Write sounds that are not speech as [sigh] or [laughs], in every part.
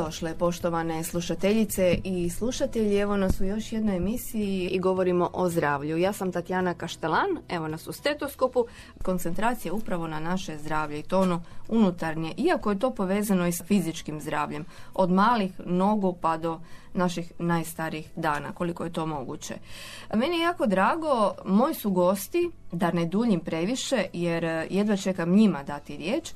Dobro mi došle, poštovane slušateljice i slušatelji. Evo nas u još jednoj emisiji i govorimo o zdravlju. Ja sam Tatjana Kaštelan, evo nas u stetoskopu. Koncentracija upravo na naše zdravlje i to ono unutarnje, iako je to povezano i s fizičkim zdravljem. Od malih nogu pa do naših najstarijih dana, koliko je to moguće. Meni je jako drago, moji su gosti, da ne duljim previše, jer jedva čekam njima dati riječ,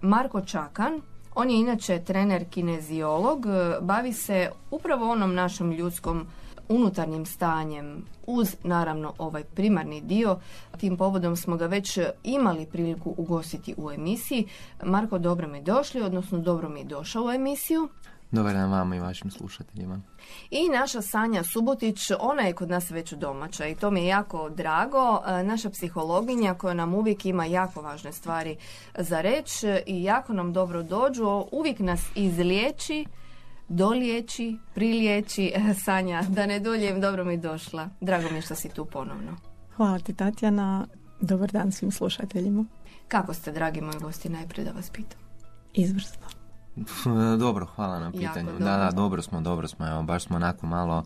Marko Čakan, on je inače trener kineziolog, e, bavi se upravo onom našom ljudskom unutarnjim stanjem uz naravno ovaj primarni dio. Tim povodom smo ga već imali priliku ugostiti u emisiji. Marko, dobro mi došli, odnosno dobro mi je došao u emisiju. Dobar dan vama i vašim slušateljima. I naša Sanja Subotić, ona je kod nas već domaća i to mi je jako drago. E, Naša psihologinja koja nam uvijek ima jako važne stvari za reći i jako nam dobro dođu. Uvijek nas izliječi, doliječi, priliječi. E, Sanja, da ne duljem, dobro mi došla. Drago mi je što si tu ponovno. Hvala ti Tatjana. Dobar dan svim slušateljima. Kako ste, dragi moji gosti, najprije da vas pitam? Izvrsno. [laughs] Dobro, hvala na pitanju. dobro. Da, da, dobro smo, dobro smo. Evo, baš smo onako malo,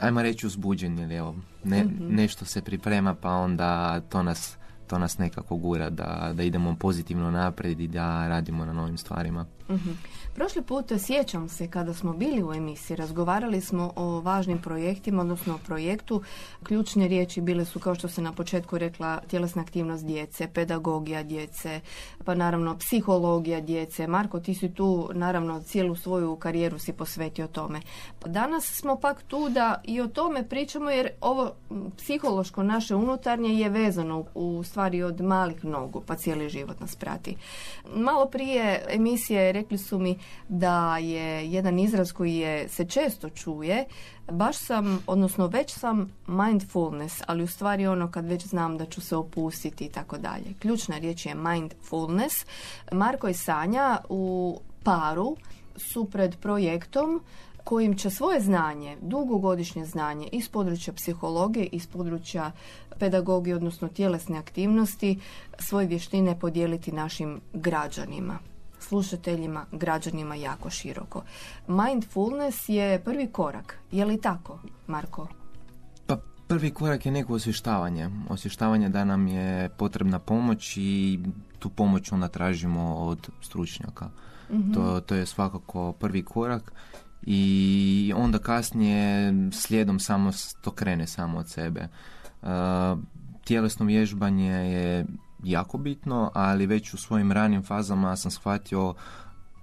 ajmo reći uzbuđeni, jer evo, ne, Mhm. nešto se priprema, pa onda to nas, to nas nekako gura da, da idemo pozitivno naprijed i da radimo na novim stvarima. Mhm. Prošli put sjećam se kada smo bili u emisiji, razgovarali smo o važnim projektima, odnosno o projektu. Ključne riječi bile su, kao što se na početku rekla, tjelesna aktivnost djece, pedagogija djece, pa naravno psihologija djece. Marko, ti si tu, naravno, cijelu svoju karijeru si posvetio tome. Danas smo pak tu da i o tome pričamo jer ovo psihološko naše unutarnje je vezano u stvari od malih nogu, pa cijeli život nas prati. Malo prije emisije rekli su mi da je jedan izraz koji je, se često čuje, baš sam, odnosno već sam mindfulness, ali u stvari ono kad već znam da ću se opustiti i tako dalje. Ključna riječ je mindfulness. Marko i Sanja u paru su pred projektom kojim će svoje znanje, dugogodišnje znanje iz područja psihologije, iz područja pedagogije, odnosno tjelesne aktivnosti, svoje vještine podijeliti našim građanima slušateljima, građanima jako široko. Mindfulness je prvi korak. Je li tako, Marko? Pa prvi korak je neko osvještavanje. Osvještavanje da nam je potrebna pomoć i tu pomoć onda tražimo od stručnjaka. To, to je svakako prvi korak i onda kasnije slijedom samo to krene samo od sebe. E, tjelesno vježbanje je jako bitno, ali već u svojim ranim fazama sam shvatio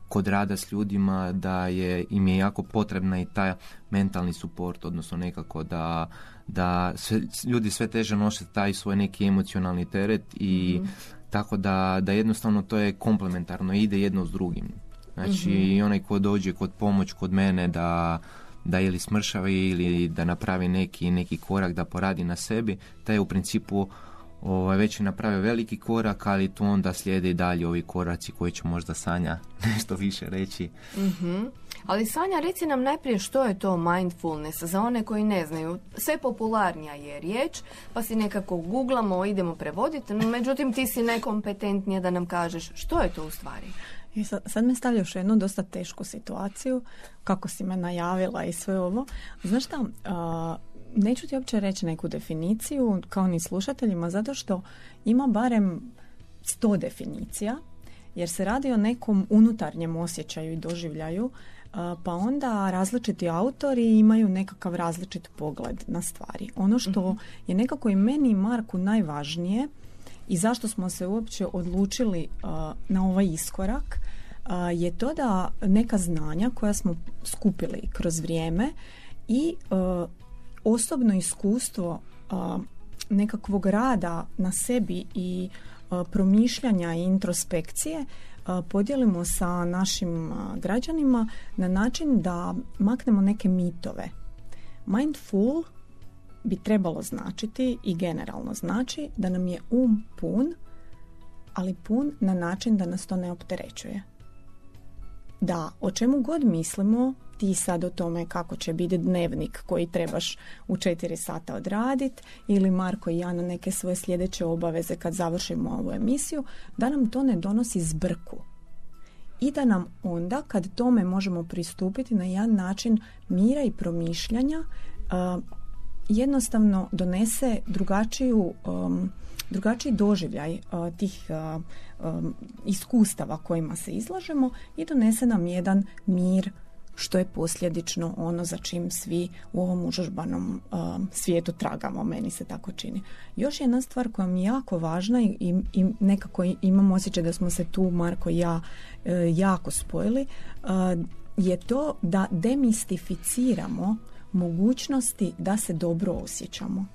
kod rada s ljudima da je im je jako potrebna i taj mentalni suport, odnosno nekako da, da sve, ljudi sve teže nose taj svoj neki emocionalni teret i tako da, da jednostavno to je komplementarno, ide jedno s drugim. Znači i onaj ko dođe kod pomoć kod mene da da ili smršavi ili da napravi neki, neki korak da poradi na sebi, taj je u principu ovaj, već je napravio veliki korak, ali tu onda slijede i dalje ovi koraci koji će možda Sanja [laughs] nešto više reći. Mhm. Ali Sanja, reci nam najprije što je to mindfulness za one koji ne znaju. Sve popularnija je riječ, pa si nekako googlamo, idemo prevoditi, no, međutim ti si nekompetentnija da nam kažeš što je to u stvari. I sad, sad me stavljaš u jednu dosta tešku situaciju, kako si me najavila i sve ovo. Znaš šta, a, neću ti uopće reći neku definiciju, kao ni slušateljima, zato što ima barem sto definicija, jer se radi o nekom unutarnjem osjećaju i doživljaju, a, pa onda različiti autori imaju nekakav različit pogled na stvari. Ono što je nekako i meni i Marku najvažnije i zašto smo se uopće odlučili na ovaj iskorak je to da neka znanja koja smo skupili kroz vrijeme i a, osobno iskustvo nekakvog rada na sebi i a, promišljanja i introspekcije a, podijelimo sa našim građanima na način da maknemo neke mitove. Mindful bi trebalo značiti i generalno znači da nam je um pun, ali pun na način da nas to ne opterećuje. Da, o čemu god mislimo, ti sad o tome kako će biti dnevnik koji trebaš u četiri sata odraditi ili Marko i ja na neke svoje sljedeće obaveze kad završimo ovu emisiju, da nam to ne donosi zbrku. I da nam onda, kad tome možemo pristupiti na jedan način mira i promišljanja, jednostavno donese drugačiju um, drugačiji doživljaj uh, tih uh, um, iskustava kojima se izlažemo i donese nam jedan mir što je posljedično ono za čim svi u ovom užužbanom um, svijetu tragamo, meni se tako čini. Još jedna stvar koja mi je jako važna i, i, nekako imam osjećaj da smo se tu, Marko i ja, uh, jako spojili, uh, je to da demistificiramo mogućnosti da se dobro osjećamo.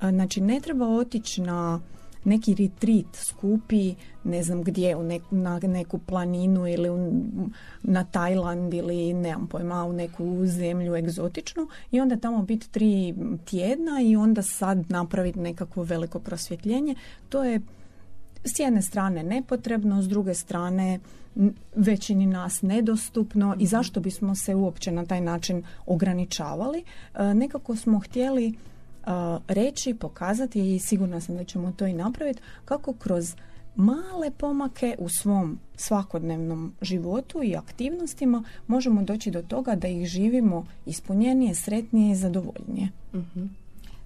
Znači, ne treba otići na neki retreat skupi, ne znam gdje, u na neku planinu ili na Tajland ili nemam pojma, u neku zemlju egzotičnu i onda tamo biti tri tjedna i onda sad napraviti nekakvo veliko prosvjetljenje. To je s jedne strane nepotrebno, s druge strane većini nas nedostupno i zašto bismo se uopće na taj način ograničavali. E, nekako smo htjeli e, reći, pokazati i sigurna sam da ćemo to i napraviti kako kroz male pomake u svom svakodnevnom životu i aktivnostima možemo doći do toga da ih živimo ispunjenije, sretnije i zadovoljnije. uh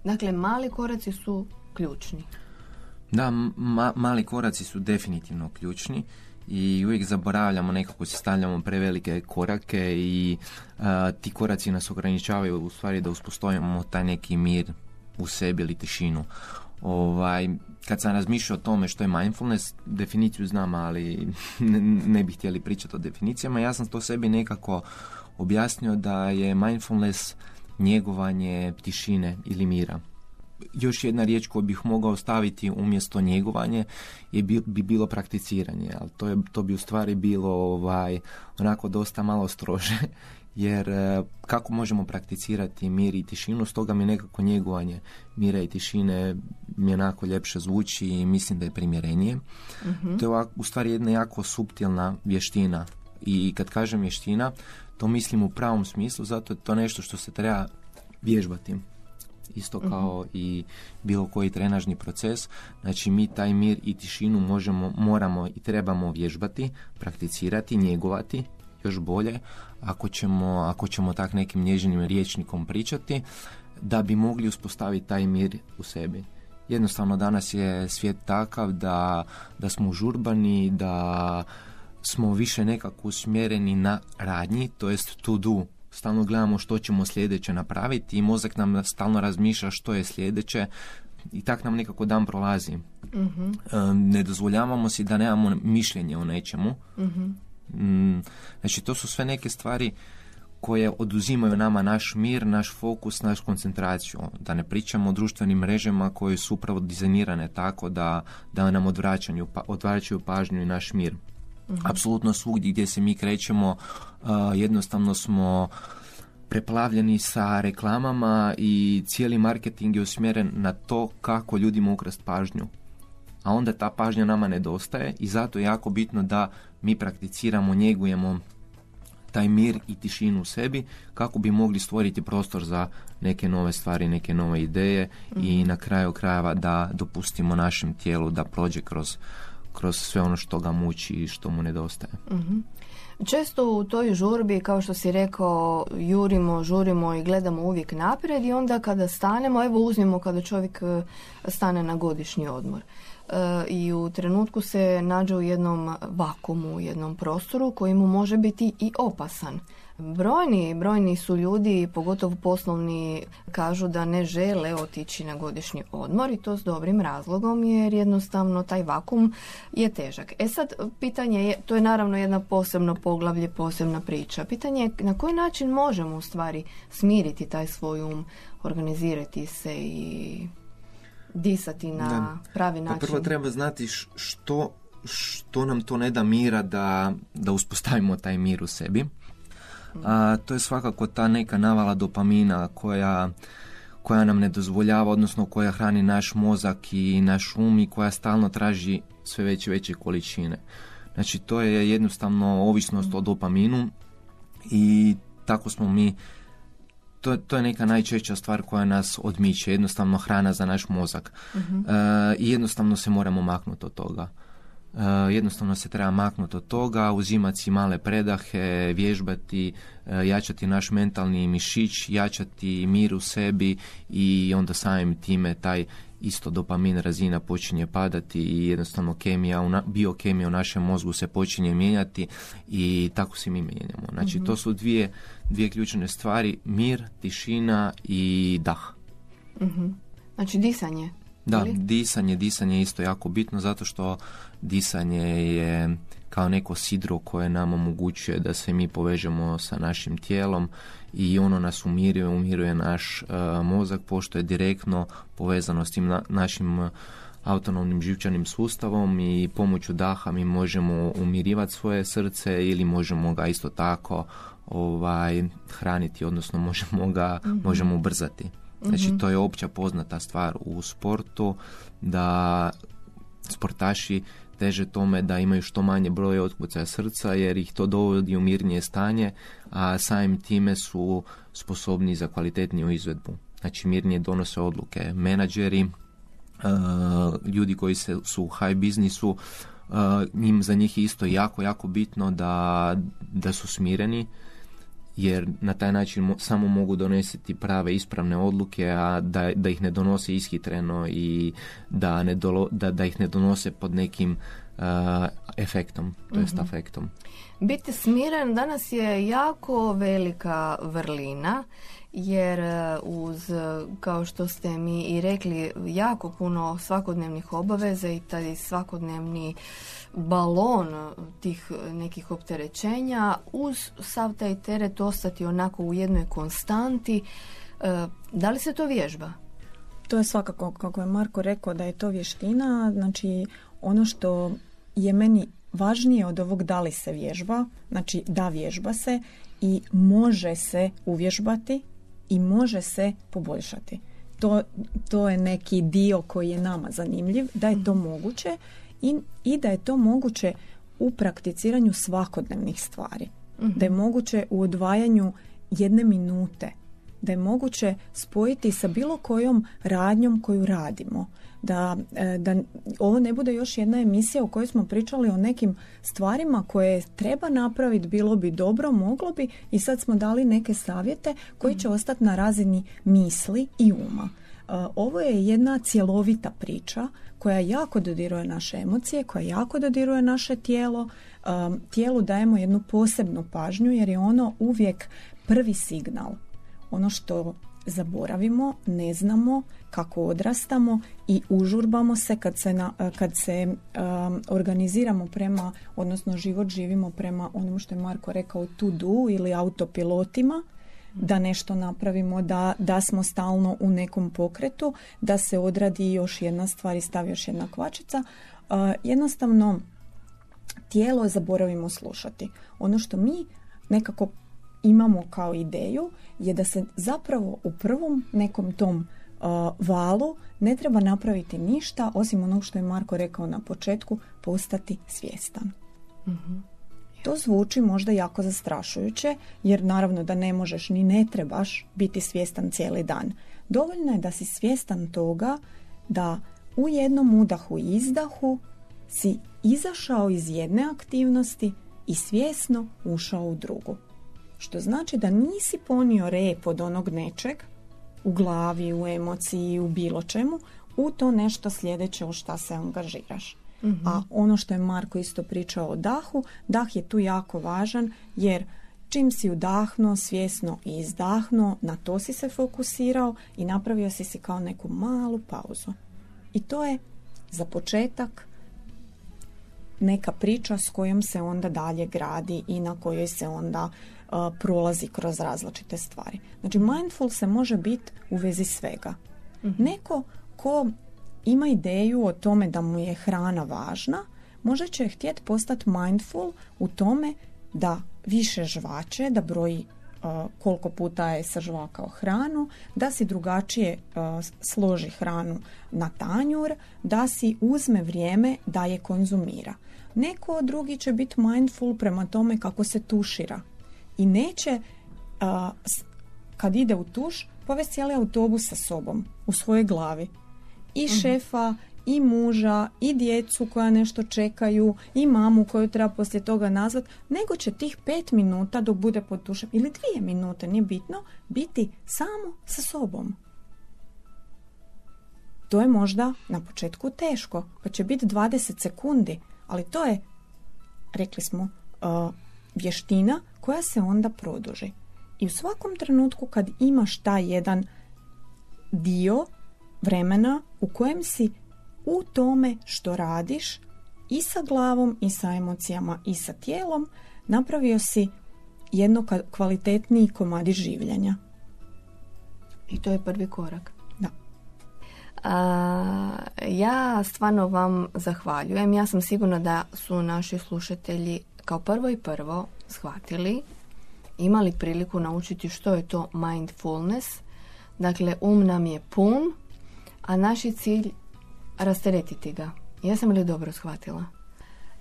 Dakle, mali koraci su ključni. Da, mali koraci su definitivno ključni i uvijek zaboravljamo nekako se stavljamo prevelike korake i ti koraci nas ograničavaju u stvari da uspostavimo taj neki mir u sebi ili tišinu. Ovaj, kad sam razmišljao o tome što je mindfulness, definiciju znam, ali [laughs] ne, ne bih htjeli pričati o definicijama, ja sam to sebi nekako objasnio da je mindfulness njegovanje tišine ili mira još jedna riječ koju bih mogao staviti umjesto njegovanje je bi, bi bilo prakticiranje, ali to, je, to bi u stvari bilo ovaj, onako dosta malo strože, [laughs] jer e, kako možemo prakticirati mir i tišinu, stoga mi nekako njegovanje mira i tišine mi onako ljepše zvuči i mislim da je primjerenije. uh To je u stvari jedna jako subtilna vještina i kad kažem vještina, to mislim u pravom smislu, zato je to nešto što se treba vježbati isto mhm. kao i bilo koji trenažni proces. Znači mi taj mir i tišinu možemo, moramo i trebamo vježbati, prakticirati, njegovati još bolje ako ćemo, ako ćemo tak nekim nježnim riječnikom pričati da bi mogli uspostaviti taj mir u sebi. Jednostavno danas je svijet takav da, da smo žurbani, da smo više nekako usmjereni na radnji, to jest to do, stalno gledamo što ćemo sljedeće napraviti i mozak nam stalno razmišlja što je sljedeće i tak nam nekako dan prolazi. uh Ne dozvoljavamo si da nemamo mišljenje o nečemu. uh Znači to su sve neke stvari koje oduzimaju nama naš mir, naš fokus, naš koncentraciju. Da ne pričamo o društvenim mrežama koje su upravo dizajnirane tako da, da nam odvraćaju, pa, odvraćaju pažnju i naš mir. Mhm. Apsolutno svugdje gdje se mi krećemo jednostavno smo preplavljeni sa reklamama i cijeli marketing je usmjeren na to kako ljudima ukrast pažnju. A onda ta pažnja nama nedostaje i zato je jako bitno da mi prakticiramo, njegujemo taj mir i tišinu u sebi kako bi mogli stvoriti prostor za neke nove stvari, neke nove ideje i mhm. na kraju krajeva da dopustimo našem tijelu da prođe kroz kroz sve ono što ga muči i što mu nedostaje. mm Često u toj žurbi, kao što si rekao, jurimo, žurimo i gledamo uvijek naprijed i onda kada stanemo, evo uzmimo kada čovjek e, stane na godišnji odmor. E, I u trenutku se nađe u jednom vakumu, u jednom prostoru koji mu može biti i opasan. Brojni, brojni su ljudi, pogotovo poslovni, kažu da ne žele otići na godišnji odmor i to s dobrim razlogom jer jednostavno taj vakum je težak. E sad, pitanje je, to je naravno jedna posebno poglavlje, posebna priča. Pitanje je na koji način možemo u stvari smiriti taj svoj um, organizirati se i disati na pravi pa način. Pa prvo treba znati što, što nam to ne da mira da, da uspostavimo taj mir u sebi a to je svakako ta neka navala dopamina koja koja nam ne dozvoljava, odnosno koja hrani naš mozak i naš um i koja stalno traži sve veće i veće količine. Znači to je jednostavno ovisnost o dopaminu i tako smo mi to, to je neka najčešća stvar koja nas odmiče, jednostavno hrana za naš mozak. uh I jednostavno se moramo maknuti od toga. Uh, jednostavno se treba maknuti od toga, uzimati si male predahe, vježbati, uh, jačati naš mentalni mišić, jačati mir u sebi i onda samim time taj isto dopamin razina počinje padati i jednostavno kemija, biokemija u našem mozgu se počinje mijenjati i tako se mi mijenjamo. Znači to mhm. su dvije, dvije ključne stvari, mir, tišina i dah. uh Znači disanje. Da, disanje, disanje je isto jako bitno zato što disanje je kao neko sidro koje nam omogućuje da se mi povežemo sa našim tijelom i ono nas umiruje, umiruje naš uh, mozak pošto je direktno povezano s tim našim uh, autonomnim živčanim sustavom i pomoću daha mi možemo umirivati svoje srce ili možemo ga isto tako ovaj hraniti odnosno možemo ga mm možemo ubrzati. Znači mhm. to je opća poznata stvar u sportu da sportaši teže tome da imaju što manje broje otkucaja srca jer ih to dovodi u mirnije stanje, a samim time su sposobni za kvalitetniju izvedbu. Znači mirnije donose odluke. Menadžeri, uh, ljudi koji su u high biznisu, uh, njim, za njih je isto jako, jako bitno da, da su smireni, jer na taj način samo mogu donesiti prave ispravne odluke, a da, da ih ne donose ishitreno i da, ne da, da ih ne donose pod nekim uh, efektom, to jest mhm. afektom. Biti smiren danas je jako velika vrlina jer uh, uz, kao što ste mi i rekli, jako puno svakodnevnih obaveza i taj svakodnevni balon tih nekih opterećenja uz sav taj teret ostati onako u jednoj konstanti. E, da li se to vježba? To je svakako, kako je Marko rekao, da je to vještina. Znači, ono što je meni važnije od ovog da li se vježba, znači da vježba se i može se uvježbati i može se poboljšati. To, to je neki dio koji je nama zanimljiv, da je to moguće i, i da je to moguće u prakticiranju svakodnevnih stvari. Da je moguće u odvajanju jedne minute. Da je moguće spojiti sa bilo kojom radnjom koju radimo. Da, e, da ovo ne bude još jedna emisija u kojoj smo pričali o nekim stvarima koje treba napraviti, bilo bi dobro, moglo bi i sad smo dali neke savjete koji će ostati na razini misli i uma. E, ovo je jedna cjelovita priča koja jako dodiruje naše emocije, koja jako dodiruje naše tijelo. Um, tijelu dajemo jednu posebnu pažnju jer je ono uvijek prvi signal. Ono što zaboravimo, ne znamo kako odrastamo i užurbamo se kad se, na, kad se um, organiziramo prema, odnosno život živimo prema onom što je Marko rekao to do ili autopilotima da nešto napravimo, da, da smo stalno u nekom pokretu, da se odradi još jedna stvar i stavi još jedna kvačica. Uh, jednostavno, tijelo zaboravimo slušati. Ono što mi nekako imamo kao ideju je da se zapravo u prvom nekom tom uh, valu ne treba napraviti ništa osim onog što je Marko rekao na početku, postati svjestan. mm to zvuči možda jako zastrašujuće, jer naravno da ne možeš ni ne trebaš biti svjestan cijeli dan. Dovoljno je da si svjestan toga da u jednom udahu i izdahu si izašao iz jedne aktivnosti i svjesno ušao u drugu. Što znači da nisi ponio rep od onog nečeg u glavi, u emociji, u bilo čemu, u to nešto sljedeće u šta se angažiraš. A ono što je Marko isto pričao o dahu, dah je tu jako važan jer čim si udahnuo, svjesno i izdahnuo, na to si se fokusirao i napravio si si kao neku malu pauzu. I to je za početak neka priča s kojom se onda dalje gradi i na kojoj se onda uh, prolazi kroz različite stvari. Znači mindful se može biti u vezi svega. Mhm. Neko ko ima ideju o tome da mu je hrana važna, možda će htjeti postati mindful u tome da više žvače, da broji koliko puta je sažvakao hranu, da si drugačije složi hranu na tanjur, da si uzme vrijeme da je konzumira. Neko drugi će biti mindful prema tome kako se tušira i neće kad ide u tuš povesti cijeli autobus sa sobom u svojoj glavi i mhm. šefa i muža i djecu koja nešto čekaju i mamu koju treba poslije toga nazvat nego će tih pet minuta dok bude pod tušem ili dvije minute, nije bitno biti samo sa sobom to je možda na početku teško pa će biti 20 sekundi ali to je rekli smo uh, vještina koja se onda produži i u svakom trenutku kad imaš taj jedan dio vremena u kojem si u tome što radiš i sa glavom i sa emocijama i sa tijelom napravio si jedno kvalitetniji komadi življenja. I to je prvi korak. Da. A, ja stvarno vam zahvaljujem. Ja sam sigurna da su naši slušatelji kao prvo i prvo shvatili, imali priliku naučiti što je to mindfulness. Dakle, um nam je pun, a naš je cilj rasteretiti ga. Jesam li dobro shvatila?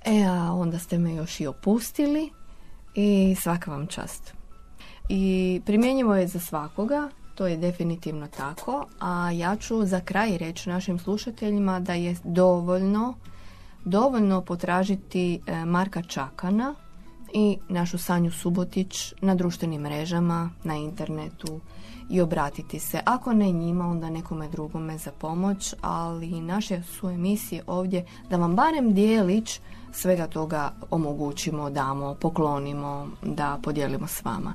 E, a onda ste me još i opustili i svaka vam čast. I primjenjivo je za svakoga, to je definitivno tako, a ja ću za kraj reći našim slušateljima da je dovoljno dovoljno potražiti e, Marka Čakana i našu Sanju Subotić na društvenim mrežama, na internetu, i obratiti se. Ako ne njima, onda nekome drugome za pomoć, ali naše su emisije ovdje da vam barem dijelić svega toga omogućimo, damo, poklonimo, da podijelimo s vama.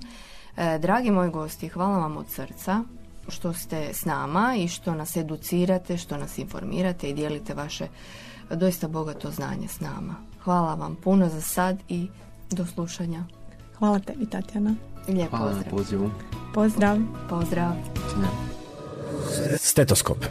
E, dragi moji gosti, hvala vam od srca što ste s nama i što nas educirate, što nas informirate i dijelite vaše doista bogato znanje s nama. Hvala vam puno za sad i do slušanja. Hvala tebi, Tatjana. Lijep Hvala pozdrav. pozivu. Pozdrav. Pozdrav. Stetoskop.